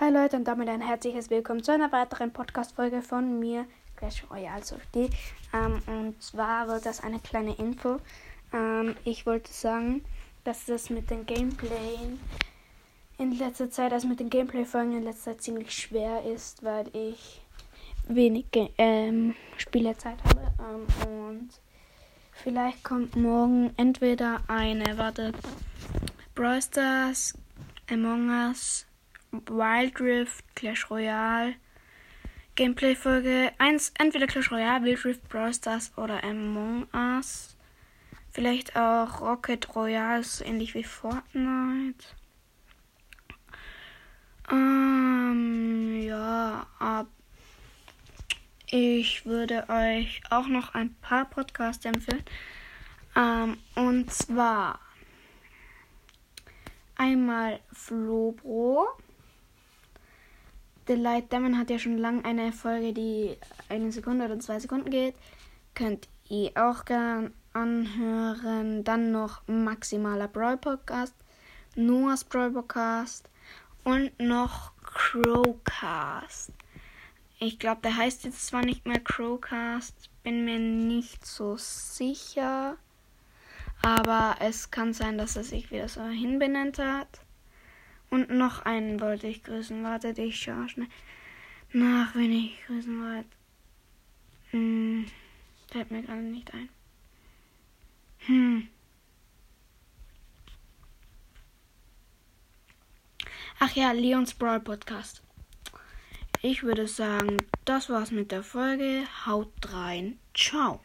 Hi Leute und damit ein herzliches Willkommen zu einer weiteren Podcast-Folge von mir, Clash Royale Sophie. Ähm, und zwar wird das eine kleine Info. Ähm, ich wollte sagen, dass das mit den Gameplay in letzter Zeit, also mit den Gameplay-Folgen in letzter Zeit ziemlich schwer ist, weil ich wenig ähm, Spielezeit habe. Ähm, und vielleicht kommt morgen entweder eine, warte, Brawl Stars, Among Us, Wild Rift, Clash Royale, Gameplay-Folge 1, entweder Clash Royale, Wild Rift, Brawl Stars oder Among Us. Vielleicht auch Rocket Royale, so ähnlich wie Fortnite. Ähm, ja, ab. Ich würde euch auch noch ein paar Podcasts empfehlen. Ähm, und zwar einmal Flobro. The Light Demon hat ja schon lange eine Folge, die eine Sekunde oder zwei Sekunden geht. Könnt ihr auch gern anhören. Dann noch Maximaler Brawl Podcast, Noahs Brawl Podcast und noch Crowcast. Ich glaube, der heißt jetzt zwar nicht mehr Crowcast, bin mir nicht so sicher. Aber es kann sein, dass er sich wieder so hinbenannt hat. Und noch einen wollte ich grüßen. Wartet, ich schaue schnell nach, wenn ich grüßen wollte. Hm, fällt mir gerade nicht ein. Hm. Ach ja, Leons Brawl Podcast. Ich würde sagen, das war's mit der Folge. Haut rein. Ciao.